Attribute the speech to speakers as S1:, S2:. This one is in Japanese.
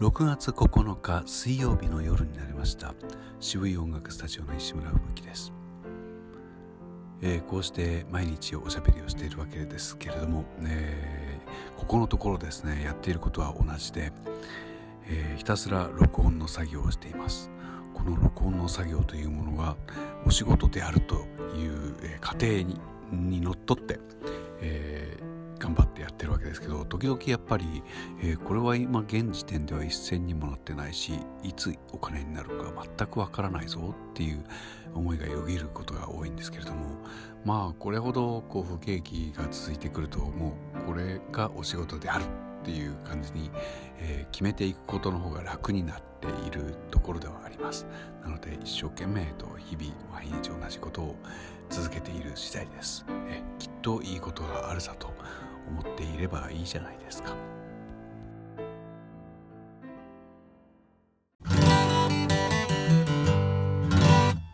S1: 6月9日水曜日の夜になりました。渋い音楽スタジオの石村吹雪です、えー、こうして毎日おしゃべりをしているわけですけれども、えー、ここのところですねやっていることは同じで、えー、ひたすら録音の作業をしています。この録音の作業というものがお仕事であるという、え過程ににのっとって、えど時々やっぱり、えー、これは今現時点では一銭にもなってないしいつお金になるか全くわからないぞっていう思いがよぎることが多いんですけれどもまあこれほどこう不景気が続いてくるともうこれがお仕事であるっていう感じに、えー、決めていくことの方が楽になっているところではあります。なので一生懸命と日々毎日同じことを続けている次第です。えきっといいことがあるさと思っていればいいじゃないですか。